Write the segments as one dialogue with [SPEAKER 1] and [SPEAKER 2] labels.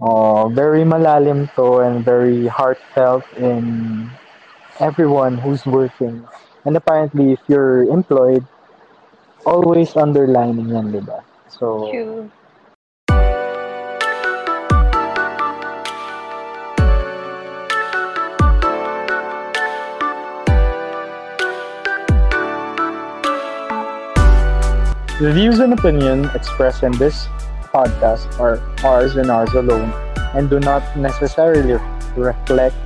[SPEAKER 1] Oh, very malalim to and very heartfelt in everyone who's working. And apparently, if you're employed, always underlining yan, di ba? So,
[SPEAKER 2] True.
[SPEAKER 1] The views and opinion expressed in this podcast are ours and ours alone and do not necessarily reflect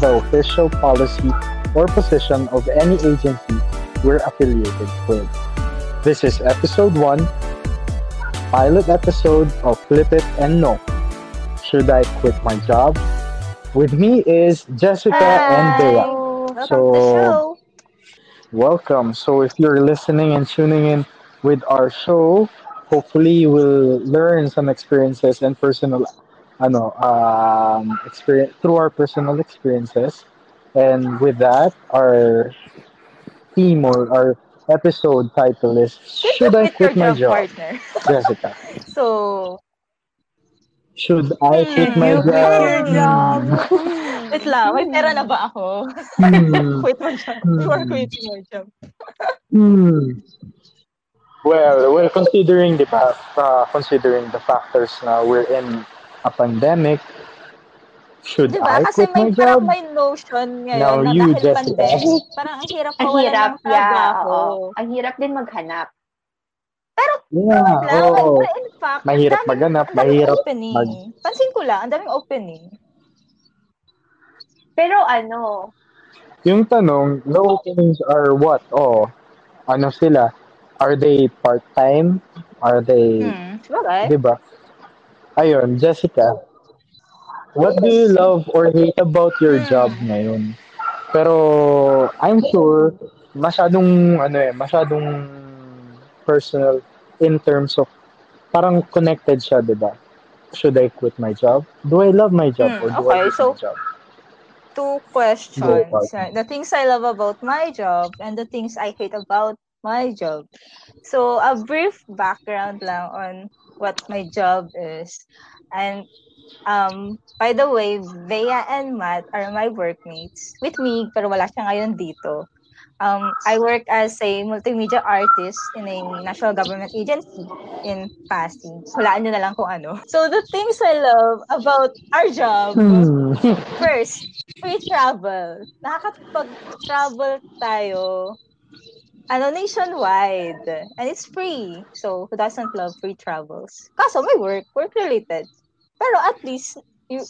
[SPEAKER 1] the official policy or position of any agency we're affiliated with. This is episode 1, pilot episode of Flip It and No. Should I quit my job? With me is Jessica and Bea.
[SPEAKER 2] Welcome
[SPEAKER 1] So- Welcome. So if you're listening and tuning in with our show, hopefully you will learn some experiences and personal ano um experience through our personal experiences. And with that, our theme or our episode title is Should I quit my job?
[SPEAKER 2] partner?
[SPEAKER 1] Jessica.
[SPEAKER 2] So,
[SPEAKER 1] Should I quit
[SPEAKER 2] Hmm,
[SPEAKER 1] my
[SPEAKER 2] quit your
[SPEAKER 1] job?
[SPEAKER 2] job. wait lang, may pera na ba ako?
[SPEAKER 1] Hmm.
[SPEAKER 2] quit my job.
[SPEAKER 1] Hmm.
[SPEAKER 2] Or quitting my job.
[SPEAKER 1] Well, well, considering the pa- uh, considering the factors na we're in a pandemic, should
[SPEAKER 2] Diba?
[SPEAKER 1] I
[SPEAKER 2] Kasi
[SPEAKER 1] quit
[SPEAKER 2] may
[SPEAKER 1] my job?
[SPEAKER 2] may notion ngayon
[SPEAKER 1] Now
[SPEAKER 2] na
[SPEAKER 1] you,
[SPEAKER 2] dahil
[SPEAKER 1] Jessica.
[SPEAKER 2] pandemic, parang ang hirap
[SPEAKER 3] Ang hirap,
[SPEAKER 2] ng
[SPEAKER 3] yeah.
[SPEAKER 2] trabaho.
[SPEAKER 3] Ang hirap din maghanap.
[SPEAKER 1] Yeah,
[SPEAKER 2] Lang, but in fact,
[SPEAKER 1] Mahirap
[SPEAKER 2] daming-
[SPEAKER 1] maghanap, mahirap
[SPEAKER 2] opening.
[SPEAKER 1] mag-
[SPEAKER 2] Pansin ko lang, ang daming opening.
[SPEAKER 3] Pero ano,
[SPEAKER 1] Yung tanong, the openings are what? Oh, ano sila? Are they part-time? Are they,
[SPEAKER 2] Hmm. Sabagay.
[SPEAKER 1] di ba? Ayun, Jessica, what do you love or hate about your
[SPEAKER 2] Hmm.
[SPEAKER 1] job ngayon? Pero I'm sure masyadong ano eh, masyadong personal in terms of parang connected siya, 'di ba? Should I quit my job? Do I love my job
[SPEAKER 2] Hmm,
[SPEAKER 1] or do
[SPEAKER 2] okay,
[SPEAKER 1] I hate
[SPEAKER 2] so-
[SPEAKER 1] my job?
[SPEAKER 2] Two questions.
[SPEAKER 1] Go, partner.
[SPEAKER 2] right? The things I love about my job and the things I hate about my job. So, a brief background lang on what my job is. And um, by the way, Bea and Matt are my workmates with me, pero wala siya ngayon dito. Um, I work as a multimedia artist in a national government agency in Pasig. Hulaan nyo na lang kung ano. So, the things I love about our job,
[SPEAKER 1] Hmm.
[SPEAKER 2] First, free travel. Nakakapag-travel tayo ano, nationwide. And it's free. So, who doesn't love free travels? Kaso, may work, work-related. Pero at least, you,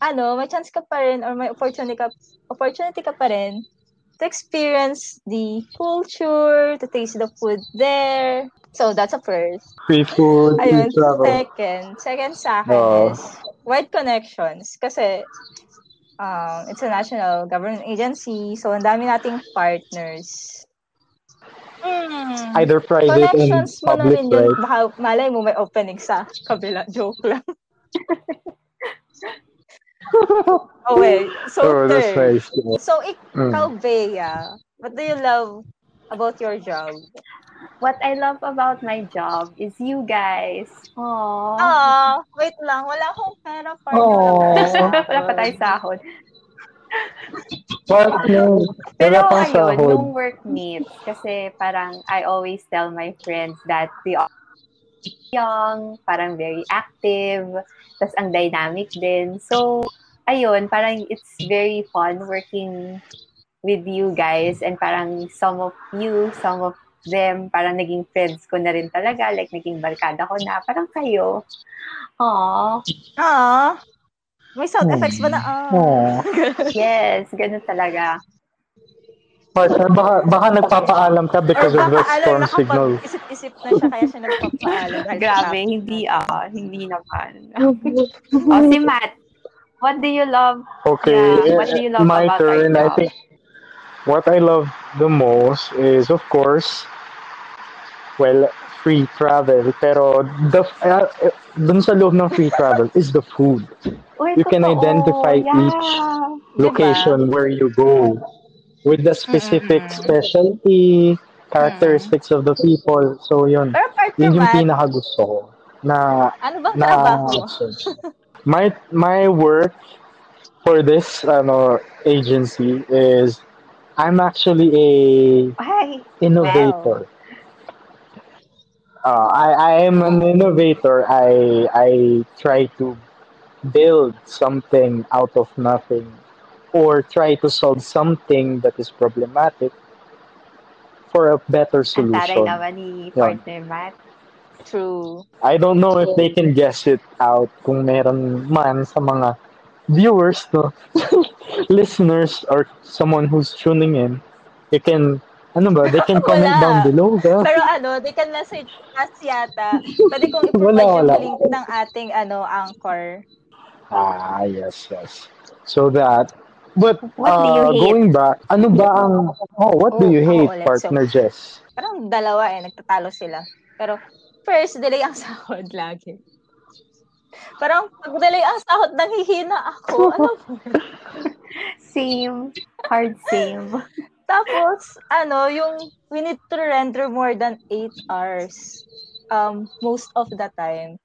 [SPEAKER 2] ano, may chance ka pa rin or may opportunity ka, opportunity ka pa rin to experience the culture, to taste the food there. So, that's a first.
[SPEAKER 1] Free food, free
[SPEAKER 2] Ayun,
[SPEAKER 1] travel.
[SPEAKER 2] second. Second sa akin
[SPEAKER 1] Oo.
[SPEAKER 2] is wide connections. Kasi um, it's a national government agency. So, ang dami nating partners. Hmm.
[SPEAKER 1] Either private and
[SPEAKER 2] mo
[SPEAKER 1] public,
[SPEAKER 2] rin yun.
[SPEAKER 1] right?
[SPEAKER 2] Baka malay mo may opening sa kabila. Joke lang. okay. So,
[SPEAKER 1] oh, that's
[SPEAKER 2] third.
[SPEAKER 1] nice. Yeah.
[SPEAKER 2] So,
[SPEAKER 1] Mm.
[SPEAKER 2] ikaw, Bea, what do you love about your job?
[SPEAKER 3] what I love about my job is you guys. Aww.
[SPEAKER 2] Ah, wait lang. Wala akong pera pa.
[SPEAKER 1] Aw.
[SPEAKER 3] Wala pa tayo sahod.
[SPEAKER 1] Partner,
[SPEAKER 3] Pero
[SPEAKER 1] wala pang
[SPEAKER 3] ayun,
[SPEAKER 1] sahod.
[SPEAKER 3] nung workmates, kasi parang I always tell my friends that we are young, parang very active, tas ang dynamic din. So, ayun, parang it's very fun working with you guys and parang some of you, some of them, parang naging friends ko na rin talaga, like naging barkada ko na, parang kayo. Aww.
[SPEAKER 2] Ah. May sound
[SPEAKER 1] Hmm.
[SPEAKER 2] effects ba na? Ah.
[SPEAKER 1] Aw.
[SPEAKER 3] Yes, ganun talaga.
[SPEAKER 1] Partner, baka, baka nagpapaalam ka
[SPEAKER 2] Or
[SPEAKER 1] because of the storm signal.
[SPEAKER 2] nakapag-isip-isip na siya, kaya siya nagpapaalam.
[SPEAKER 3] Grabe, hindi ah, hindi naman. oh, si Matt, what do you love?
[SPEAKER 1] Okay,
[SPEAKER 3] Yeah, what do you love
[SPEAKER 1] my
[SPEAKER 3] about
[SPEAKER 1] turn. I think what I love the most is, of course, well, free travel. Pero the uh, dun sa loob ng free travel is the food.
[SPEAKER 3] Uy,
[SPEAKER 1] You can identify
[SPEAKER 3] yeah.
[SPEAKER 1] each location where you go with the specific
[SPEAKER 2] Mm-mm.
[SPEAKER 1] specialty, characteristics of the people. So yun,
[SPEAKER 2] Pero part
[SPEAKER 1] yun yung pinaka gusto ko na
[SPEAKER 2] ano bang
[SPEAKER 1] na
[SPEAKER 2] trabaho?
[SPEAKER 1] My my work for this ano agency is I'm actually a
[SPEAKER 3] Ay,
[SPEAKER 1] innovator. Uh, I I am an innovator. I I try to build something out of nothing or try to solve something that is problematic for a better
[SPEAKER 3] ang taray
[SPEAKER 1] solution.
[SPEAKER 3] naman ni
[SPEAKER 1] Yun.
[SPEAKER 3] partner Matt.
[SPEAKER 2] True.
[SPEAKER 1] I don't know if they can guess it out kung meron man sa mga viewers, no? listeners, or someone who's tuning in. You can, ano ba, they can comment
[SPEAKER 2] Wala.
[SPEAKER 1] down below. Ba?
[SPEAKER 2] Pero ano, they can message us yata. Pwede kong
[SPEAKER 1] Wala,
[SPEAKER 2] i-provide yung
[SPEAKER 1] wala.
[SPEAKER 2] link ng ating ano, anchor.
[SPEAKER 1] Ah, yes, yes. So that, but uh, going back, ano ba ang, oh, what do
[SPEAKER 2] Oh,
[SPEAKER 1] you
[SPEAKER 2] ako
[SPEAKER 1] hate,
[SPEAKER 2] ulit.
[SPEAKER 1] partner Jess?
[SPEAKER 2] Parang dalawa eh, nagtatalo sila. Pero first, delay ang sahod lagi. Parang pag delay ang sahod, nanghihina ako. Ano?
[SPEAKER 3] Same. Hard same.
[SPEAKER 2] Tapos, ano, yung we need to render more than 8 hours um, most of the time.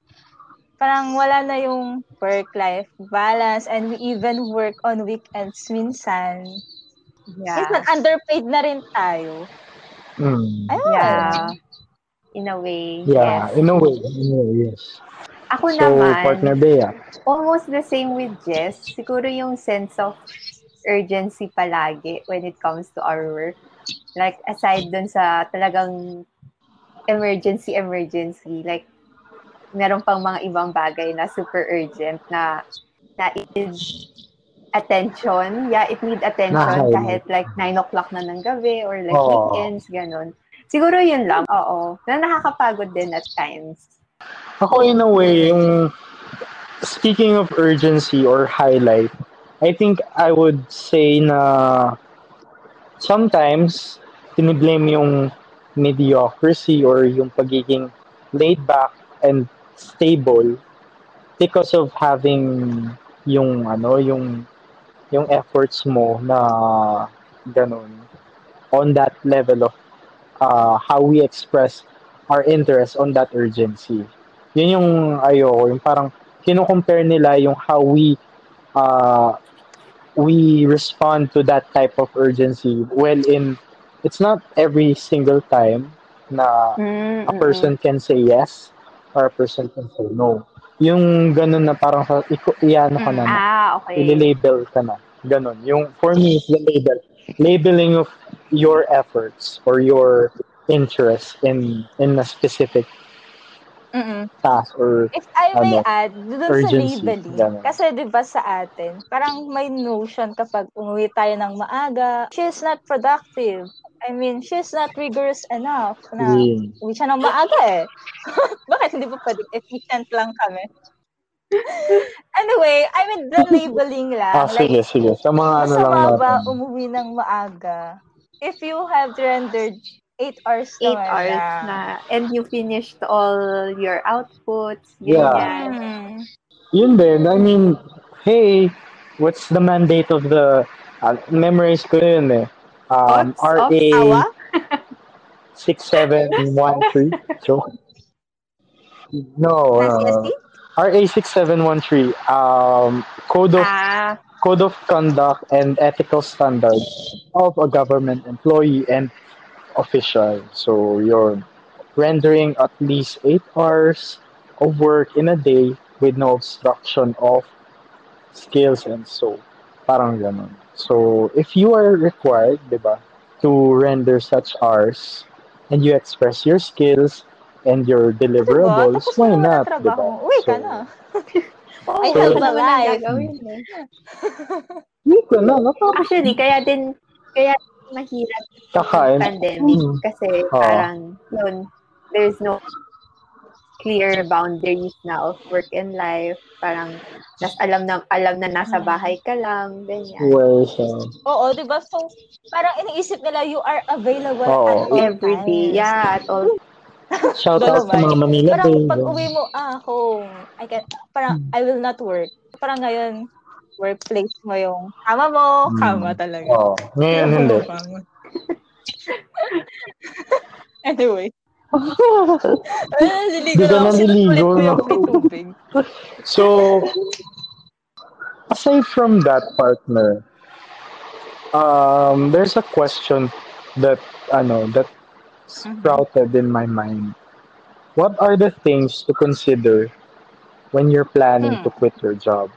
[SPEAKER 2] Parang wala na yung work-life balance and we even work on weekends minsan. Minsan
[SPEAKER 3] Yeah.
[SPEAKER 2] underpaid na rin tayo.
[SPEAKER 1] Hmm.
[SPEAKER 2] Ayun.
[SPEAKER 3] Yeah. In a way.
[SPEAKER 1] Yeah,
[SPEAKER 3] Yes.
[SPEAKER 1] in a way, in a way, yes.
[SPEAKER 3] Ako
[SPEAKER 1] So,
[SPEAKER 3] naman,
[SPEAKER 1] partner Bea.
[SPEAKER 3] almost the same with Jess. Siguro yung sense of urgency palagi when it comes to our work. Like, aside dun sa talagang emergency, emergency, like, meron pang mga ibang bagay na super urgent na na it needs attention. Yeah, it need attention
[SPEAKER 1] Na-highlight.
[SPEAKER 3] kahit like 9 o'clock na ng gabi or like
[SPEAKER 1] Oo.
[SPEAKER 3] weekends, ganun. Siguro yun lang, oo. Na nakakapagod din at times.
[SPEAKER 1] Ako in a way, yung speaking of urgency or highlight, I think I would say na sometimes tiniblame yung mediocrity or yung pagiging laid back and stable because of having yung ano yung yung efforts mo na ganun on that level of uh, how we express our interest on that urgency. Yun yung ayoko, yung parang kino-compare nila yung how we uh, we respond to that type of urgency. Well, in it's not every single time na
[SPEAKER 3] Mm,
[SPEAKER 1] a person can say yes or a person can say no. Yung ganun na parang sa, iano ka na, na
[SPEAKER 3] Ah, okay.
[SPEAKER 1] i-label ka na. Ganun. Yung, for me, is the label. Labeling of your efforts or your interest in in a specific
[SPEAKER 2] Mm-mm.
[SPEAKER 1] task or
[SPEAKER 2] If I may
[SPEAKER 1] Ano,
[SPEAKER 2] add, sa
[SPEAKER 1] urgency,
[SPEAKER 2] labeling,
[SPEAKER 1] ganun.
[SPEAKER 2] kasi di ba sa atin, parang may notion kapag umuwi tayo ng maaga, she's not productive. I mean, she's not rigorous enough na
[SPEAKER 1] Yun.
[SPEAKER 2] uwi siya ng maaga eh. Bakit hindi pa pwede efficient lang kami? anyway, I mean, the labeling lang.
[SPEAKER 1] Ah, sige,
[SPEAKER 2] like,
[SPEAKER 1] sige. Sa mga ano lang
[SPEAKER 2] masama ba umuwi ng maaga? If you have rendered 8 hours
[SPEAKER 3] eight
[SPEAKER 2] naman
[SPEAKER 3] hours
[SPEAKER 2] na.
[SPEAKER 3] na. And you finished all your outputs.
[SPEAKER 1] Yeah.
[SPEAKER 3] Ganyan.
[SPEAKER 2] Hmm.
[SPEAKER 1] Yun din. I mean, hey, what's the mandate of the uh, memorize ko yun eh. Um,
[SPEAKER 3] Thoughts of
[SPEAKER 1] RA
[SPEAKER 3] awa?
[SPEAKER 1] 6713. Joke. No. Uh,
[SPEAKER 2] CST?
[SPEAKER 1] RA 6713. Um, Code of
[SPEAKER 3] Ah,
[SPEAKER 1] Code of Conduct and Ethical Standards of a Government Employee and Official. So you're rendering at least eight hours of work in a day with no obstruction of skills and so. Parang ganun. So if you are required, di ba, to render such hours and you express your skills and your deliverables,
[SPEAKER 2] Diba?
[SPEAKER 1] Why
[SPEAKER 2] na naman ang
[SPEAKER 1] not, di
[SPEAKER 2] trabaho
[SPEAKER 1] ba?
[SPEAKER 2] mo. Uwi ka
[SPEAKER 1] So,
[SPEAKER 2] na.
[SPEAKER 3] oh,
[SPEAKER 2] I
[SPEAKER 1] So-
[SPEAKER 2] have a life.
[SPEAKER 3] gagawin eh.
[SPEAKER 1] Hindi ko na,
[SPEAKER 3] Actually, kaya din, kaya mahirap
[SPEAKER 1] Kakain.
[SPEAKER 3] pandemic
[SPEAKER 1] Mm.
[SPEAKER 3] kasi
[SPEAKER 1] Oo.
[SPEAKER 3] parang yun, there's no clear boundaries na of work and life. Parang nas alam na alam na nasa
[SPEAKER 2] Mm.
[SPEAKER 3] bahay ka lang, ganyan.
[SPEAKER 1] Well, so,
[SPEAKER 2] Oo, di ba? So, parang iniisip nila you are available
[SPEAKER 1] Oo.
[SPEAKER 2] at all
[SPEAKER 3] Every day. Yeah, at all.
[SPEAKER 1] shout out sa mga Manila
[SPEAKER 2] Parang pag uwi mo, ah, home. I can, parang,
[SPEAKER 1] Hmm.
[SPEAKER 2] I will not work. Parang ngayon, workplace mo yung kama mo,
[SPEAKER 1] Hmm.
[SPEAKER 2] kama talaga.
[SPEAKER 1] Oh, ngayon hindi.
[SPEAKER 2] Anyway.
[SPEAKER 1] Di
[SPEAKER 2] niligo
[SPEAKER 1] ka
[SPEAKER 2] lang ako.
[SPEAKER 1] naliligo, no?
[SPEAKER 2] yung may tubig. tubig.
[SPEAKER 1] So, aside from that partner, um, there's a question that ano that sprouted in my mind. What are the things to consider when you're planning
[SPEAKER 2] Hmm.
[SPEAKER 1] to quit your job?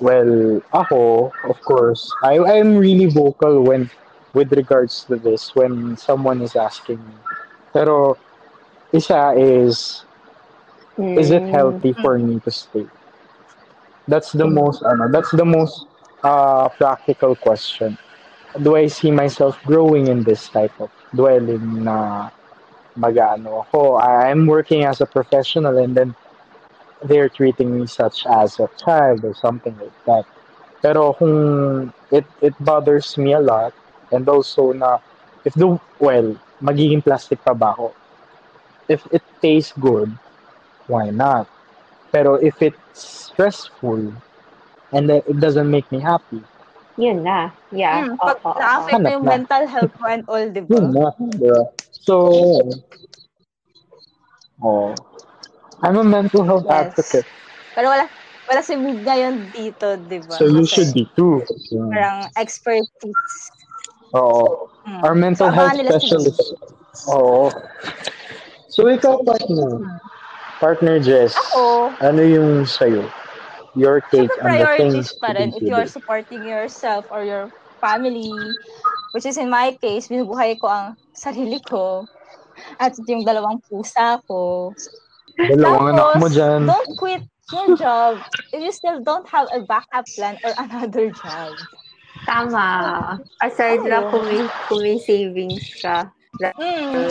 [SPEAKER 1] Well, ako, of course, I I'm really vocal when with regards to this when someone is asking me. Pero isa is is it
[SPEAKER 3] Mm.
[SPEAKER 1] healthy for me to stay? That's the most ano, that's the most uh practical question. Do I see myself growing in this type of dwelling na mag-ano ako? I'm working as a professional and then they're treating me such as a child or something like that. Pero kung it it bothers me a lot and also na if the well, magiging plastic pa ba ako? If it tastes good, why not? Pero if it's stressful and it doesn't make me happy,
[SPEAKER 3] Yun na. Yeah.
[SPEAKER 2] Hmm,
[SPEAKER 3] Oo,
[SPEAKER 2] pag
[SPEAKER 3] oo, oo.
[SPEAKER 2] na-affect
[SPEAKER 1] Hanap
[SPEAKER 2] yung
[SPEAKER 1] na.
[SPEAKER 2] mental health mo and all, di ba?
[SPEAKER 1] yun na. diba? So, oh, I'm a mental health
[SPEAKER 2] Yes.
[SPEAKER 1] advocate.
[SPEAKER 2] Pero wala, wala si Mig ngayon dito, di ba?
[SPEAKER 1] So you
[SPEAKER 2] Kasi
[SPEAKER 1] should be too. Yeah.
[SPEAKER 2] Parang expertise.
[SPEAKER 1] Oo.
[SPEAKER 2] Hmm.
[SPEAKER 1] Our mental
[SPEAKER 2] So,
[SPEAKER 1] health
[SPEAKER 2] nila si
[SPEAKER 1] specialist. Oo. So ikaw, partner. Partner Jess.
[SPEAKER 2] Ako,
[SPEAKER 1] Ano yung sa'yo? Your take
[SPEAKER 2] Siyempre,
[SPEAKER 1] on the
[SPEAKER 2] priorities
[SPEAKER 1] things
[SPEAKER 2] pa rin if you are supporting yourself or your family, which is in my case, binubuhay ko ang sarili ko at yung dalawang pusa ko.
[SPEAKER 1] Dalawang anak mo dyan.
[SPEAKER 2] don't quit your job if you still don't have a backup plan or another job.
[SPEAKER 3] Tama. Aside kung may, kung may savings ka.
[SPEAKER 2] Hmm.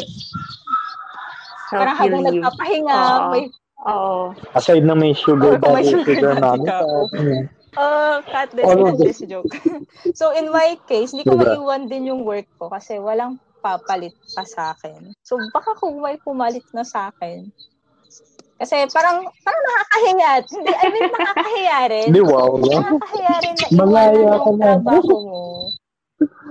[SPEAKER 3] Help
[SPEAKER 2] Parang habang
[SPEAKER 3] live.
[SPEAKER 2] nagpapahinga,
[SPEAKER 3] Oo.
[SPEAKER 2] may
[SPEAKER 3] Oo.
[SPEAKER 1] Aside na may sugar
[SPEAKER 2] kung may
[SPEAKER 1] daddy,
[SPEAKER 2] sugar
[SPEAKER 1] sugar
[SPEAKER 2] daddy
[SPEAKER 1] mommy
[SPEAKER 2] ka,
[SPEAKER 1] ka.
[SPEAKER 2] oh. Oh, cut this, cut
[SPEAKER 1] of
[SPEAKER 2] this joke. so, in my case, hindi ko maiwan din yung work ko kasi walang papalit pa sa akin. So, baka kung may pumalit na sa akin. Kasi parang, parang nakakahiya. Hindi, I mean, nakakahiya rin.
[SPEAKER 1] Di wow.
[SPEAKER 2] Nakakahiya rin na
[SPEAKER 1] Malaya
[SPEAKER 2] iwanan
[SPEAKER 1] ka na.
[SPEAKER 2] trabaho mo.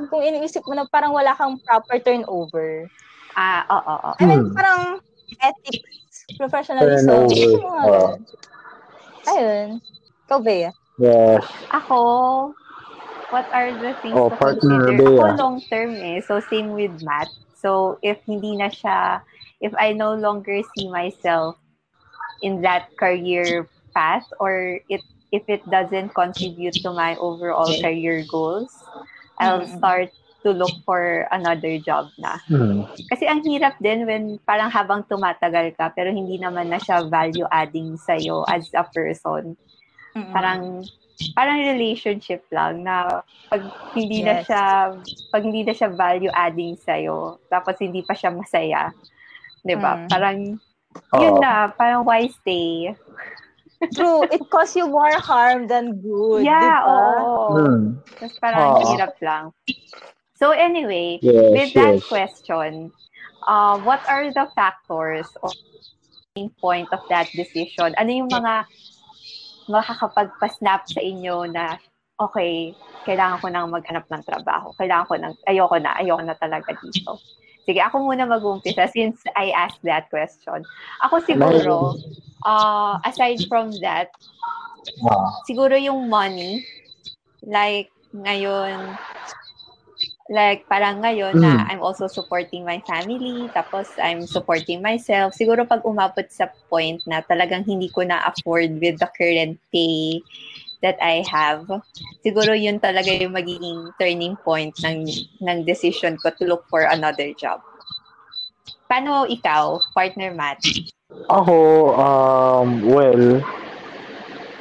[SPEAKER 2] Kung iniisip mo na parang wala kang proper turnover.
[SPEAKER 3] Ah, oo, oo.
[SPEAKER 2] I mean,
[SPEAKER 1] Hmm.
[SPEAKER 2] parang ethics, professionalism.
[SPEAKER 1] Turnover.
[SPEAKER 2] Ganun. Ayun. Ikaw, Bea?
[SPEAKER 1] Yes.
[SPEAKER 3] Ako, what are the things
[SPEAKER 1] Oh,
[SPEAKER 3] to
[SPEAKER 1] partner,
[SPEAKER 3] consider?
[SPEAKER 1] Bea.
[SPEAKER 3] Ako long term eh. So, same with Matt. So, if hindi na siya, if I no longer see myself in that career path or it if it doesn't contribute to my overall career goals, I'll
[SPEAKER 2] Mm.
[SPEAKER 3] start to look for another job na.
[SPEAKER 1] Hmm.
[SPEAKER 3] Kasi ang hirap din when parang habang tumatagal ka pero hindi naman na siya value adding sa'yo as a person.
[SPEAKER 2] Mm-mm.
[SPEAKER 3] Parang parang relationship lang na pag hindi na
[SPEAKER 2] Yes.
[SPEAKER 3] siya pag hindi na siya value adding sa tapos hindi pa siya masaya 'di ba
[SPEAKER 2] Mm.
[SPEAKER 3] parang yun na parang why stay
[SPEAKER 2] True. It causes you more harm than good.
[SPEAKER 3] yeah
[SPEAKER 2] di ba?
[SPEAKER 3] oo
[SPEAKER 1] Hmm.
[SPEAKER 3] Tapos parang
[SPEAKER 1] Oo.
[SPEAKER 3] hirap lang so anyway
[SPEAKER 1] Yes,
[SPEAKER 3] with that
[SPEAKER 1] yes.
[SPEAKER 3] question uh, what are the factors or main point of that decision ano yung mga makakapagpa-snap sa inyo na okay, kailangan ko nang maghanap ng trabaho. Kailangan ko nang, ayoko na, ayoko na talaga dito. Sige, ako muna mag-umpisa since I asked that question. Ako siguro, uh, aside from that,
[SPEAKER 1] Ah.
[SPEAKER 3] siguro yung money, like, ngayon, like, parang ngayon na
[SPEAKER 1] Mm.
[SPEAKER 3] I'm also supporting my family, tapos I'm supporting myself. Siguro pag umabot sa point na talagang hindi ko na-afford with the current pay that I have, siguro yun talaga yung magiging turning point ng, ng decision ko to look for another job. Paano ikaw, partner Matt?
[SPEAKER 1] Ako, um, well,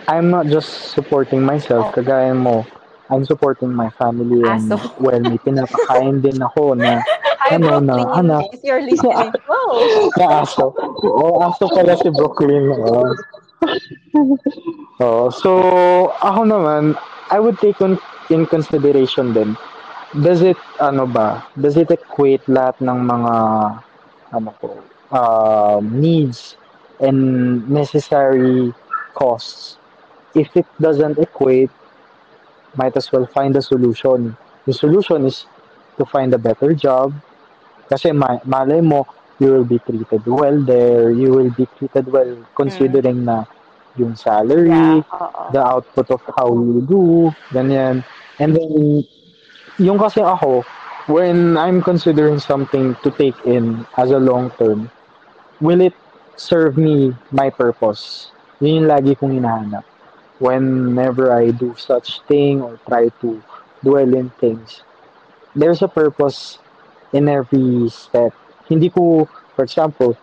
[SPEAKER 1] I'm not just supporting myself,
[SPEAKER 3] Oh.
[SPEAKER 1] kagaya mo. I'm supporting my family and,
[SPEAKER 3] Aso.
[SPEAKER 1] well, may pinapakain din ako na, Ano na, anak?
[SPEAKER 2] if you're listening. Wow!
[SPEAKER 1] na aso. Oo, aso pala si Brooklyn. Oo. Oo, so, ako naman, I would take on, in consideration din, does it, ano ba, does it equate lahat ng mga, ano ko, uh, needs and necessary costs? If it doesn't equate, might as well find a solution. The solution is to find a better job. Kasi ma- malay mo, you will be treated well there, you will be treated well considering mm. na yung salary,
[SPEAKER 3] Yeah,
[SPEAKER 1] the output of how you do, ganyan. And then, yung kasi ako, when I'm considering something to take in as a long term, will it serve me my purpose? Yun yung lagi kong hinahanap. Whenever I do such thing or try to dwell in things, there's a purpose in every step. Hindi ko, for example,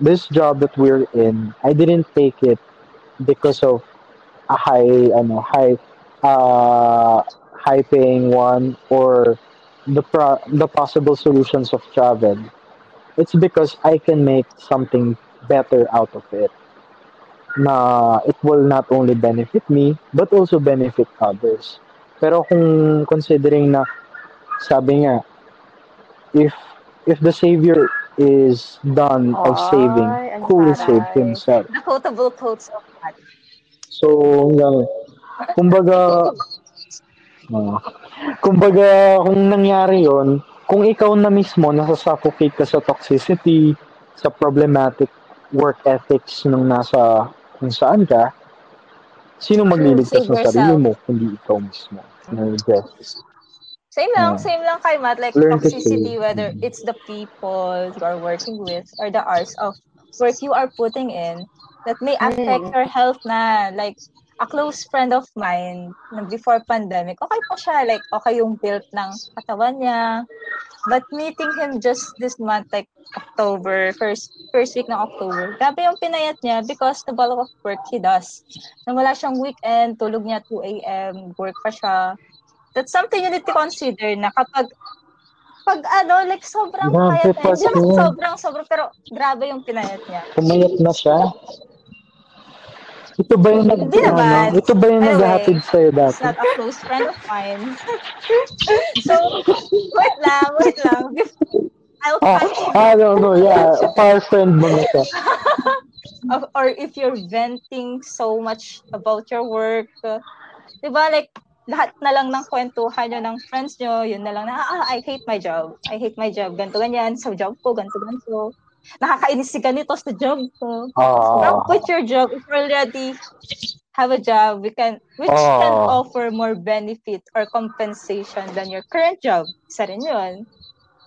[SPEAKER 1] this job that we're in, I didn't take it because of a high, ano, high, uh, high paying one or the pro- the possible solutions of travel. It's because I can make something better out of it. Na it will not only benefit me, but also benefit others. Pero kung considering na, sabi nga, if if the savior is done of saving,
[SPEAKER 3] Ay, ang
[SPEAKER 1] who will save
[SPEAKER 3] taray.
[SPEAKER 1] himself?
[SPEAKER 2] The quotable quotes of that.
[SPEAKER 1] So, hanggang, kumbaga, ah, kumbaga, kung nangyari yon kung ikaw na mismo nasasuffocate ka sa toxicity, sa problematic work ethics nung nasa kung saan ka, sino magliligtas ng sarili mo kundi ikaw mismo? Nag-guess.
[SPEAKER 2] Same lang,
[SPEAKER 1] Yeah.
[SPEAKER 2] same lang kay Matt. Like
[SPEAKER 1] Learn to
[SPEAKER 2] toxicity, whether it's the people you are working with or the hours of work you are putting in that may affect
[SPEAKER 3] Mm.
[SPEAKER 2] your health na. Like, a close friend of mine, na before pandemic, okay pa siya. Like, okay yung build ng katawan niya. But meeting him just this month, like October, first first week ng October, grabe yung pinayat niya because the bulk of work he does. Nang wala siyang weekend, tulog niya 2 a.m., work pa siya. That's something you need to consider na kapag pag ano, like sobrang
[SPEAKER 1] Grabe
[SPEAKER 2] payat na
[SPEAKER 1] pa
[SPEAKER 2] yun. Di naman sobrang, sobrang, pero grabe yung pinayat niya.
[SPEAKER 1] Pumayat na siya. Ito ba yung nag,
[SPEAKER 2] Hindi naman.
[SPEAKER 1] ano, ito ba yung
[SPEAKER 2] Anyway,
[SPEAKER 1] naghahatid sa'yo
[SPEAKER 2] It's
[SPEAKER 1] dati?
[SPEAKER 2] not a close friend of mine. so, wait lang, wait lang. I'll
[SPEAKER 1] Ah, ah, no, no, yeah. Far friend mo na siya.
[SPEAKER 2] Or if you're venting so much about your work, uh, di ba, like, lahat na lang ng kwentuhan nyo ng friends nyo, yun na lang na, ah, I hate my job. I hate my job. Ganto ganyan. Sa job ko, ganto ganto. Nakakainis si ganito sa job ko.
[SPEAKER 1] Ah.
[SPEAKER 2] Now, quit your job. If you already have a job, we can, which can
[SPEAKER 1] Ah.
[SPEAKER 2] offer more benefit or compensation than your current job. Isa rin yun.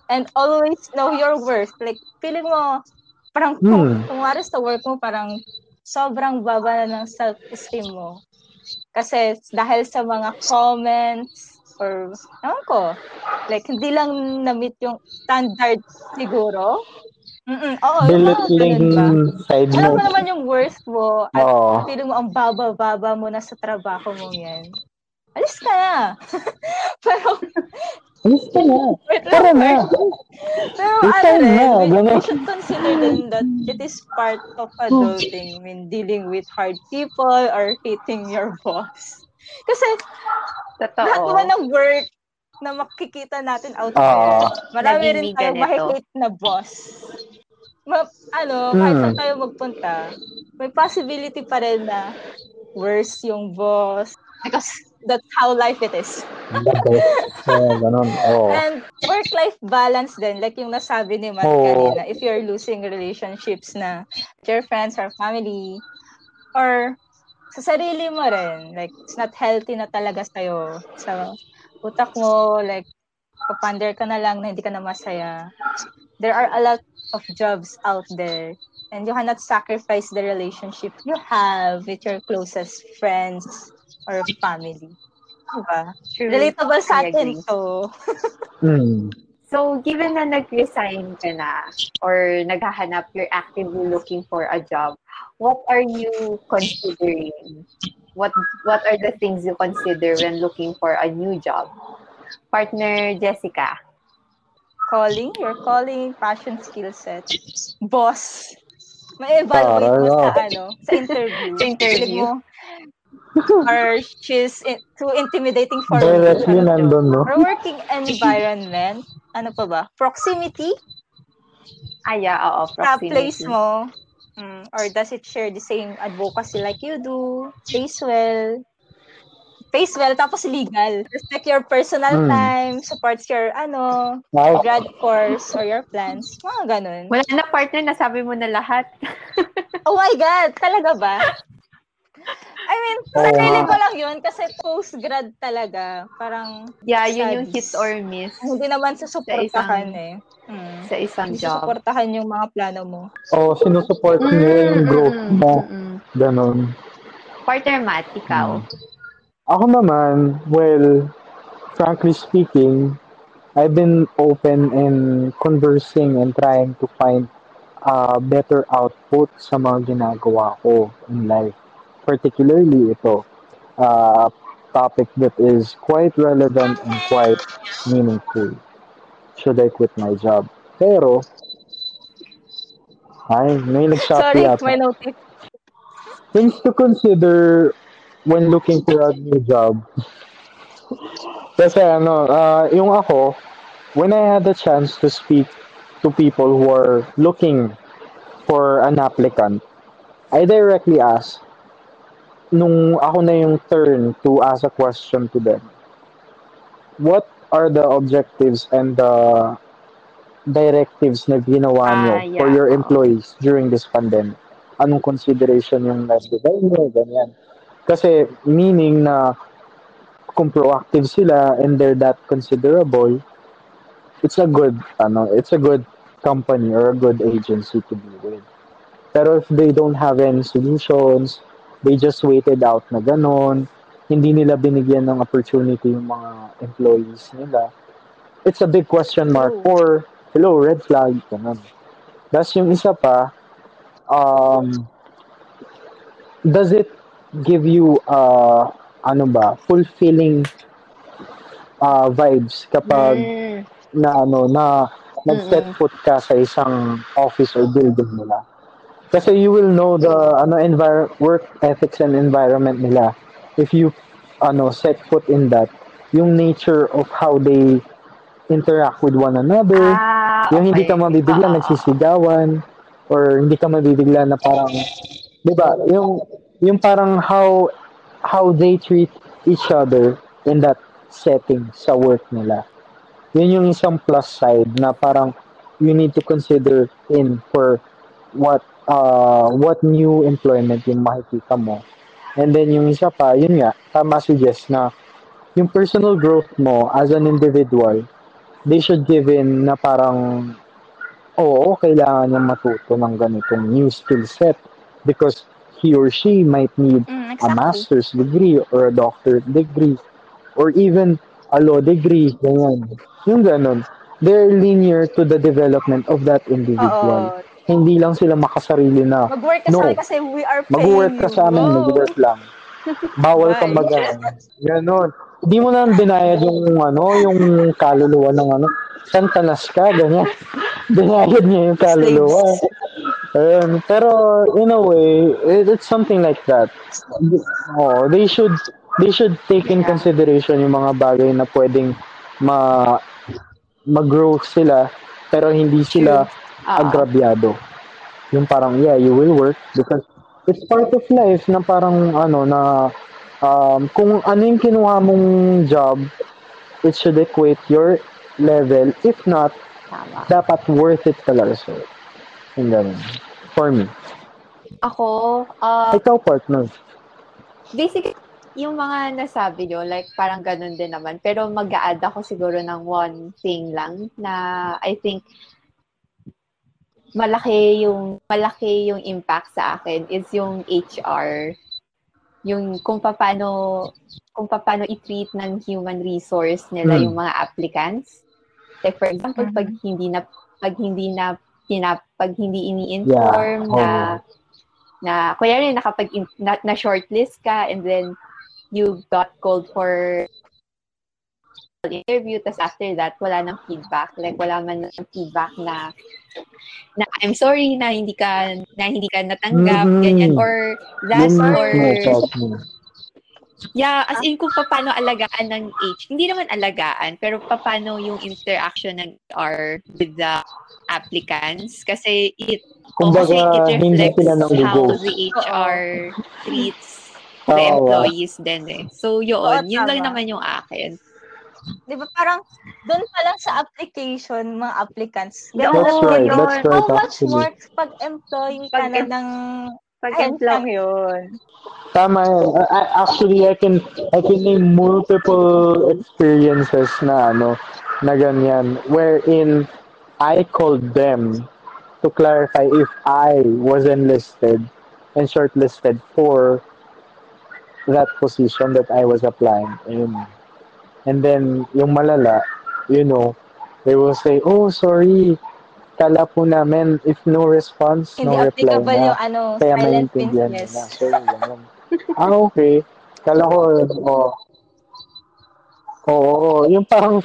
[SPEAKER 2] And always know your worth. Like, feeling mo, parang kung,
[SPEAKER 1] Hmm.
[SPEAKER 2] kung wari sa work mo, parang sobrang baba na ng self-esteem mo. Kasi dahil sa mga comments or, ewan ko, like, hindi lang na-meet yung standard siguro. Mm-mm. Oo, yung mga
[SPEAKER 1] Belittling side
[SPEAKER 2] Alam
[SPEAKER 1] mo.
[SPEAKER 2] naman yung worth mo at
[SPEAKER 1] Oo.
[SPEAKER 2] feeling mo ang baba-baba mo na sa trabaho mo yan. Alis ka na. Pero,
[SPEAKER 1] Alis ka na.
[SPEAKER 2] wait
[SPEAKER 1] Tara na.
[SPEAKER 2] Pero
[SPEAKER 1] Resign
[SPEAKER 2] ano rin,
[SPEAKER 1] na,
[SPEAKER 2] we,
[SPEAKER 1] ganun.
[SPEAKER 2] we should consider din that it is part of adulting. I mean, dealing with hard people or hating your boss. Kasi lahat
[SPEAKER 3] Totoo.
[SPEAKER 2] naman ng work na makikita natin out there, marami rin
[SPEAKER 3] Naging
[SPEAKER 2] tayo
[SPEAKER 3] ganito.
[SPEAKER 2] mahihate na boss. Ma, ano, kahit
[SPEAKER 1] Hmm.
[SPEAKER 2] saan tayo magpunta, may possibility pa rin na worse yung boss. Because that's how life it is.
[SPEAKER 1] Oo, ganun. Oo.
[SPEAKER 2] And work-life balance din, like yung nasabi ni Matt
[SPEAKER 1] Oo.
[SPEAKER 2] kanina, if you're losing relationships na your friends or family, or sa sarili mo rin, like, it's not healthy na talaga sa'yo. Sa utak mo, like, papander ka na lang na hindi ka na masaya. There are a lot of jobs out there and you cannot sacrifice the relationship you have with your closest friends or family. Diba?
[SPEAKER 3] True.
[SPEAKER 2] Relatable sa
[SPEAKER 3] I
[SPEAKER 2] atin
[SPEAKER 3] agree.
[SPEAKER 2] to.
[SPEAKER 1] Hmm.
[SPEAKER 3] So, given na nag-resign ka na or naghahanap, you're actively looking for a job, what are you considering? What what are the things you consider when looking for a new job? Partner Jessica.
[SPEAKER 2] calling, your calling, passion, skill set, boss. May evaluate mo sa ano, sa interview.
[SPEAKER 3] Sa interview.
[SPEAKER 2] Feeling mo, or she's in, too intimidating for
[SPEAKER 1] Directly
[SPEAKER 2] you.
[SPEAKER 1] nandun, no?
[SPEAKER 2] Or working environment, ano pa ba? Proximity,
[SPEAKER 3] Ah, yeah, oo,
[SPEAKER 2] sa
[SPEAKER 3] proximity.
[SPEAKER 2] place mo. Mm, or does it share the same advocacy like you do? Pays well. pays well, tapos legal. Respect your personal
[SPEAKER 1] Hmm.
[SPEAKER 2] time, supports your, ano,
[SPEAKER 1] Wow.
[SPEAKER 2] grad course or your plans. Mga ganun.
[SPEAKER 3] Wala na partner, nasabi mo na lahat.
[SPEAKER 2] Oh my God! Talaga ba? I mean,
[SPEAKER 1] Oo
[SPEAKER 2] sarili ko lang yun kasi post-grad talaga. Parang
[SPEAKER 3] Yeah, yun yung
[SPEAKER 2] Studies.
[SPEAKER 3] hit or miss
[SPEAKER 2] hindi naman susuportahan
[SPEAKER 3] isang-
[SPEAKER 2] eh. Hmm.
[SPEAKER 3] sa isang
[SPEAKER 2] Hindi
[SPEAKER 3] job.
[SPEAKER 2] susuportahan yung mga plano mo.
[SPEAKER 1] O, sinusupport niyo yung growth
[SPEAKER 3] mm,
[SPEAKER 1] mo.
[SPEAKER 3] mm.
[SPEAKER 1] Ganon.
[SPEAKER 3] Partner Matt, ikaw.
[SPEAKER 1] Ako naman, well, frankly speaking, I've been open in conversing and trying to find uh, better output sa mga ginagawa ko in life. Particularly ito, uh, topic that is quite relevant and quite meaningful. Should I quit my job? Pero, ay, may nag-shopee
[SPEAKER 2] Sorry,
[SPEAKER 1] yata
[SPEAKER 2] may notif.
[SPEAKER 1] things to consider when looking for a new job. Kasi ano, ah, yung ako, when I had the chance to speak to people who are looking for an applicant, I directly asked, nung ako na yung turn to ask a question to them, what are the objectives and the directives na ginawa nyo
[SPEAKER 3] Ah,
[SPEAKER 1] for
[SPEAKER 3] yeah.
[SPEAKER 1] your employees during this pandemic? Anong consideration yung nabigay nyo, ganyan. Kasi meaning na kung proactive sila and they're that considerable, it's a good, ano, it's a good company or a good agency to be with. Pero if they don't have any solutions, they just waited out na ganon, hindi nila binigyan ng opportunity yung mga employees nila, it's a big question mark
[SPEAKER 2] Oh.
[SPEAKER 1] or, hello, red flag, ganon. Tapos yung isa pa, um, does it give you, uh, ano ba, fulfilling uh, vibes kapag
[SPEAKER 3] Mm,
[SPEAKER 1] na ano na nag-set foot ka sa isang office or building nila. Kasi you will know the ano envir- work ethics and environment nila if you ano set foot in that yung nature of how they interact with one another
[SPEAKER 3] ah,
[SPEAKER 1] yung hindi ka
[SPEAKER 3] okay.
[SPEAKER 1] mabibigla
[SPEAKER 3] oo.
[SPEAKER 1] nagsisigawan or hindi ka mabibigla na parang 'di ba yung yung parang how how they treat each other in that setting sa work nila yun yung isang plus side na parang you need to consider in for what uh what new employment yung makikita mo and then yung isa pa yun nga tama Jess na yung personal growth mo as an individual they should give in na parang oo, kailangan niya matuto ng ganitong new skill set because he or she might need
[SPEAKER 2] Mm,
[SPEAKER 1] a
[SPEAKER 2] exactly.
[SPEAKER 1] master's degree or a doctorate degree or even a law degree, ganyan. Yung ganun. They're linear to the development of that individual.
[SPEAKER 2] Oo.
[SPEAKER 1] Hindi lang sila makasarili na,
[SPEAKER 2] Mag-work ka
[SPEAKER 1] No.
[SPEAKER 2] sa kasi we are paying
[SPEAKER 1] mag-work ka sa amin, mag-work lang. Bawal kang mag Ganon. Hindi mo na binayad yung ano, yung kaluluwa ng ano. Santanas ka, ganyan. binayad niya yung kaluluwa. Ayun. Pero in a way, it, it's something like that. Oh, they should they should take in
[SPEAKER 3] Yeah.
[SPEAKER 1] consideration yung mga bagay na pwedeng ma mag-grow sila pero hindi sila
[SPEAKER 3] Oo.
[SPEAKER 1] agrabyado. Yung parang, yeah, you will work because it's part of life na parang ano na um, kung ano yung kinuha mong job, it should equate your level. If not,
[SPEAKER 3] Tama.
[SPEAKER 1] dapat worth it talaga sa'yo. Yung ganun. For me.
[SPEAKER 3] Ako, uh,
[SPEAKER 1] Ikaw, partner.
[SPEAKER 3] basically, yung mga nasabi nyo, like, parang ganun din naman. Pero mag add ako siguro ng one thing lang na I think malaki yung malaki yung impact sa akin is yung HR yung kung paano kung paano i-treat ng human resource nila
[SPEAKER 1] Hmm.
[SPEAKER 3] yung mga applicants. Like for example pag hindi na pag hindi na pinap pag hindi ini-inform
[SPEAKER 1] Yeah,
[SPEAKER 3] na na kuya rin nakapag na, na shortlist ka and then you got called for interview tas after that wala nang feedback like wala man ng feedback na na I'm sorry na hindi ka na hindi ka natanggap
[SPEAKER 1] Mhm.
[SPEAKER 3] ganyan or that
[SPEAKER 1] Yun
[SPEAKER 3] or yeah as in kung paano alagaan ng age hindi naman alagaan pero paano yung interaction ng HR with the applicants kasi it
[SPEAKER 1] Kumbaga,
[SPEAKER 3] kasi it
[SPEAKER 1] hindi
[SPEAKER 3] reflects
[SPEAKER 1] sila nang
[SPEAKER 3] how the HR treats the employees din eh. So, yun. Yun lang naman yung akin.
[SPEAKER 2] Di ba parang doon pa lang sa application, mga applicants.
[SPEAKER 3] That's
[SPEAKER 2] ganun
[SPEAKER 1] right,
[SPEAKER 2] yun.
[SPEAKER 1] that's right,
[SPEAKER 2] How much
[SPEAKER 1] actually.
[SPEAKER 2] more pag employee ka
[SPEAKER 3] Pag
[SPEAKER 2] na
[SPEAKER 3] em-
[SPEAKER 2] ng
[SPEAKER 3] Pag
[SPEAKER 2] ayun lang yun.
[SPEAKER 1] Tama yan. I- actually, I can, I can name multiple experiences na, ano, na ganyan, wherein I called them to clarify if I was enlisted and shortlisted for that position that I was applying in. And then, yung malala, you know, they will say, oh, sorry, kala po namin, if no response,
[SPEAKER 2] Hindi
[SPEAKER 1] no reply na.
[SPEAKER 2] yung ano,
[SPEAKER 1] Kaya
[SPEAKER 2] silent
[SPEAKER 1] maintindihan nila. So, yun, ah, okay. Kala ko, oh. Oo, yung parang,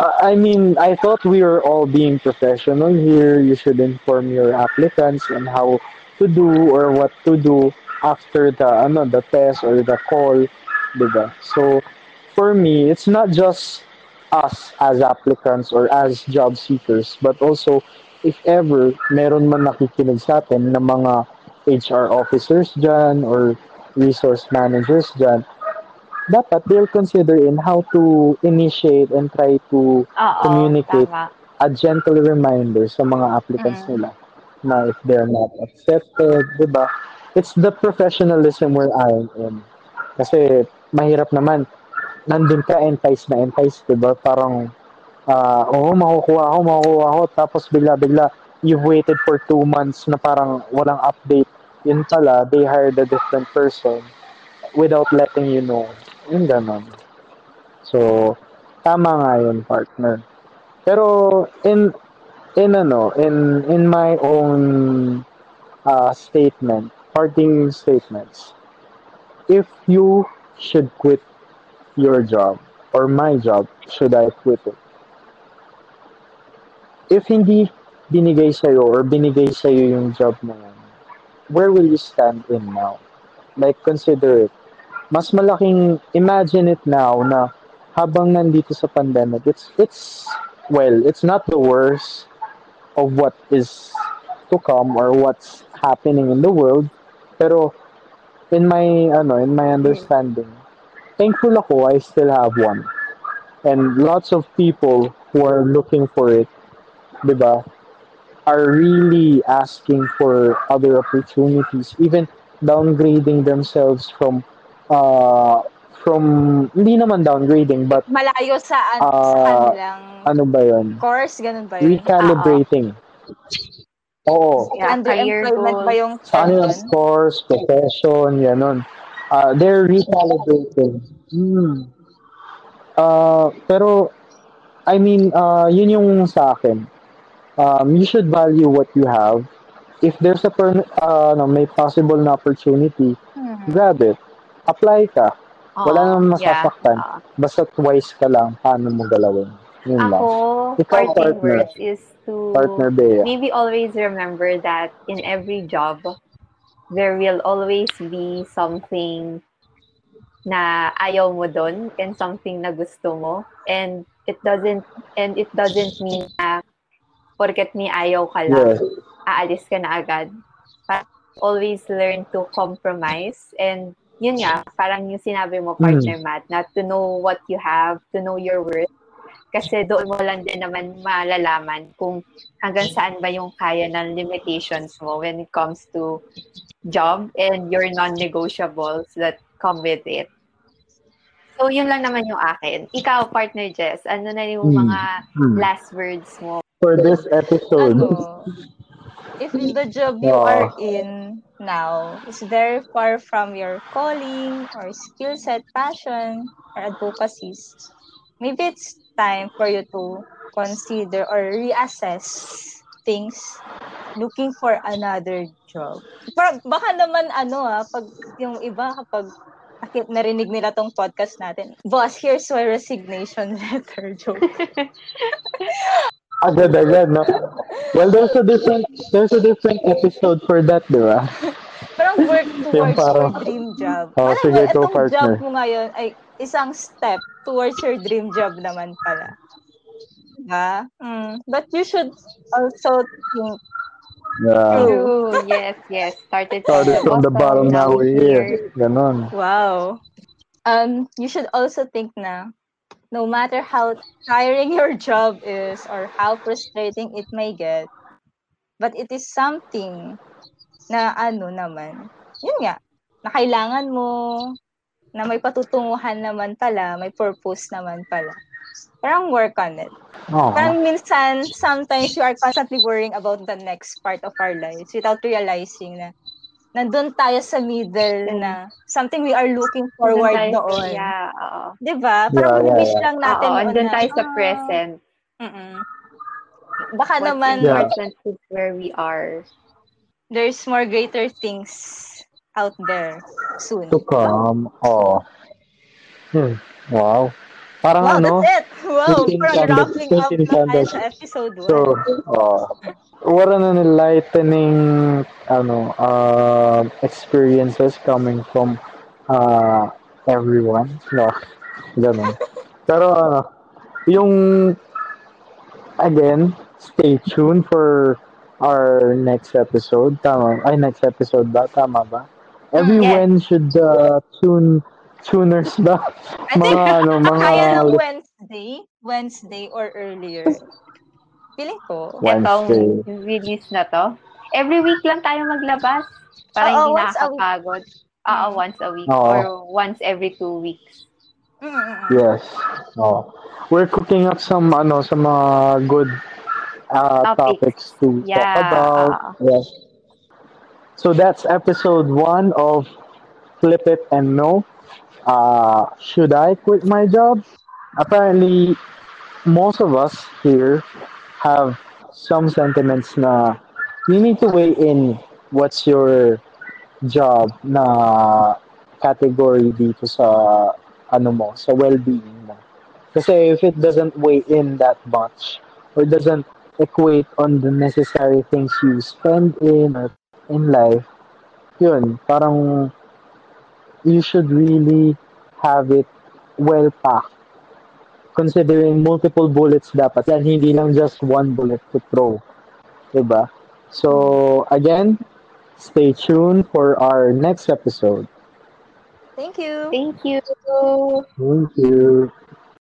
[SPEAKER 1] uh, I mean, I thought we were all being professional here. You should inform your applicants on how to do or what to do after the, ano, the test or the call, diba? So, for me, it's not just us as applicants or as job seekers, but also if ever meron man nakikinig sa atin ng mga HR officers dyan or resource managers dyan, dapat they'll consider in how to initiate and try to
[SPEAKER 3] Oo,
[SPEAKER 1] Communicate.
[SPEAKER 3] tama.
[SPEAKER 1] a gentle reminder sa mga applicants
[SPEAKER 2] Mm.
[SPEAKER 1] nila na if they're not accepted, di ba? It's the professionalism we're eyeing in. Kasi mahirap naman, nandun ka, entice na entice, di ba? Parang, ah, oo, makukuha ako, makukuha ako, tapos bigla-bigla, you've waited for two months na parang walang update. Yun pala, they hired a different person without letting you know. Yung ganon. So, tama nga yun, partner. Pero, in, in ano, in, in my own uh, statement, parting statements, if you should quit your job or my job, should I quit it? If hindi binigay sa'yo or binigay sa'yo yung job na yan, where will you stand in now? Like, consider it. Mas malaking, imagine it now na habang nandito sa pandemic, it's, it's, well, it's not the worst of what is to come or what's happening in the world. Pero, in my, ano, in my understanding, thankful ako I still have one. And lots of people who are looking for it, di ba, are really asking for other opportunities, even downgrading themselves from, uh, from, hindi naman downgrading, but
[SPEAKER 2] Malayo sa, an- sa
[SPEAKER 1] Ah,
[SPEAKER 2] kanilang
[SPEAKER 1] ano ba yun?
[SPEAKER 2] course, ganun ba yun?
[SPEAKER 1] Recalibrating. Oo.
[SPEAKER 3] Yeah, career
[SPEAKER 2] Underemployment
[SPEAKER 3] goals.
[SPEAKER 2] ba yung
[SPEAKER 1] Sa kanilang scores, profession, ganun. Uh, they're recalibrating. Hmm. Uh, pero, I mean, uh, yun yung sa akin. Um, you should value what you have. If there's a per, uh, no, may possible na opportunity,
[SPEAKER 2] Mhm.
[SPEAKER 1] grab it. Apply ka. Wala
[SPEAKER 3] Oo,
[SPEAKER 1] namang
[SPEAKER 3] yeah,
[SPEAKER 1] masasaktan.
[SPEAKER 3] oo.
[SPEAKER 1] Basta wise ka lang paano mo galawin. Yun lang.
[SPEAKER 3] Ako,
[SPEAKER 1] Ikaw,
[SPEAKER 3] parting
[SPEAKER 1] partner.
[SPEAKER 3] is to
[SPEAKER 1] Partner Bea.
[SPEAKER 3] maybe always remember that in every job, there will always be something na ayaw mo doon and something na gusto mo. And it doesn't and it doesn't mean na porket may ayaw ka lang,
[SPEAKER 1] Yes.
[SPEAKER 3] aalis ka na agad. But always learn to compromise and yun nga, parang yung sinabi mo, partner Matt, na to know what you have, to know your worth. Kasi doon mo lang din naman malalaman kung hanggang saan ba yung kaya ng limitations mo when it comes to job and your non-negotiables that come with it. So, yun lang naman yung akin. Ikaw, partner Jess, ano na yung
[SPEAKER 1] Hmm.
[SPEAKER 3] mga
[SPEAKER 1] Hmm.
[SPEAKER 3] last words mo?
[SPEAKER 1] For this episode,
[SPEAKER 2] Ano, if the job you
[SPEAKER 1] Oo.
[SPEAKER 2] are in now is very far from your calling or skill set, passion, or advocacies, maybe it's time for you to consider or reassess things looking for another job. Pero baka naman ano ah, pag yung iba kapag nakit- narinig nila tong podcast natin, boss, here's my resignation letter joke.
[SPEAKER 1] agad-agad, no? Well, there's a different, there's a different episode for that, di ba?
[SPEAKER 2] Parang work
[SPEAKER 1] Yung
[SPEAKER 2] towards
[SPEAKER 1] parang-
[SPEAKER 2] your dream job.
[SPEAKER 1] Oh,
[SPEAKER 2] Alam
[SPEAKER 1] sige,
[SPEAKER 2] mo,
[SPEAKER 1] go,
[SPEAKER 2] itong
[SPEAKER 1] partner.
[SPEAKER 2] job mo ngayon ay isang step towards your dream job naman pala. Diba? Mm. But you should also think
[SPEAKER 1] Yeah.
[SPEAKER 3] True. Yes, yes. Started,
[SPEAKER 1] Started from the bottom, now we're here. Ganon.
[SPEAKER 2] Wow. Um, you should also think na no matter how tiring your job is or how frustrating it may get, but it is something na ano naman, yun nga, na kailangan mo, na may patutunguhan naman pala, may purpose naman pala. Parang work on it.
[SPEAKER 1] Oh.
[SPEAKER 2] Parang minsan, sometimes you are constantly worrying about the next part of our lives without realizing na nandun tayo sa middle na something we are looking forward noon.
[SPEAKER 3] Yeah, oo.
[SPEAKER 2] Di ba?
[SPEAKER 1] Yeah,
[SPEAKER 2] Parang
[SPEAKER 1] yeah,
[SPEAKER 2] wish
[SPEAKER 1] yeah.
[SPEAKER 2] lang natin
[SPEAKER 3] Oo,
[SPEAKER 2] noon
[SPEAKER 3] andun
[SPEAKER 2] na,
[SPEAKER 3] tayo sa present.
[SPEAKER 2] mm-mm. Baka
[SPEAKER 3] What's
[SPEAKER 2] naman,
[SPEAKER 1] Yeah.
[SPEAKER 3] where we are.
[SPEAKER 2] There's more greater things out there soon.
[SPEAKER 1] To come. Oh. Hmm. Wow. Parang
[SPEAKER 2] Wow,
[SPEAKER 1] ano,
[SPEAKER 2] that's it! Wow,
[SPEAKER 1] 15
[SPEAKER 2] parang wrapping up
[SPEAKER 1] 15
[SPEAKER 2] na tayo sa episode 1.
[SPEAKER 1] So, uh, what an enlightening ano, uh, experiences coming from uh, everyone. No, ganun. Pero ano, yung again, stay tuned for our next episode. Tama? Ay, next episode ba? Tama ba? Everyone should uh, tune tuners ba? Mga ano, mga
[SPEAKER 2] kaya ng Wednesday, Wednesday or earlier. Feeling ko.
[SPEAKER 1] Wednesday.
[SPEAKER 3] Etong release na to. Every week lang tayo maglabas. Para
[SPEAKER 2] Oo,
[SPEAKER 3] hindi
[SPEAKER 2] week.
[SPEAKER 3] nakakapagod. Oo,
[SPEAKER 2] Mm.
[SPEAKER 3] once a week.
[SPEAKER 1] Oo.
[SPEAKER 3] Or once every two weeks.
[SPEAKER 2] Mm-mm.
[SPEAKER 1] Yes. Oh. We're cooking up some ano some uh, good uh, topics.
[SPEAKER 3] Topics.
[SPEAKER 1] to
[SPEAKER 3] Yeah.
[SPEAKER 1] talk about. Yes. So that's episode one of Flip It and No. Uh, should I quit my job? Apparently, most of us here have some sentiments na you need to weigh in what's your job na category dito sa ano mo, sa well-being mo. Kasi if it doesn't weigh in that much or doesn't equate on the necessary things you spend in or in life, yun, parang you should really have it well packed. Considering multiple bullets dapat yan, hindi lang just one bullet to throw. Diba? So, again, stay tuned for our next episode.
[SPEAKER 2] Thank you.
[SPEAKER 3] Thank you.
[SPEAKER 1] Thank you.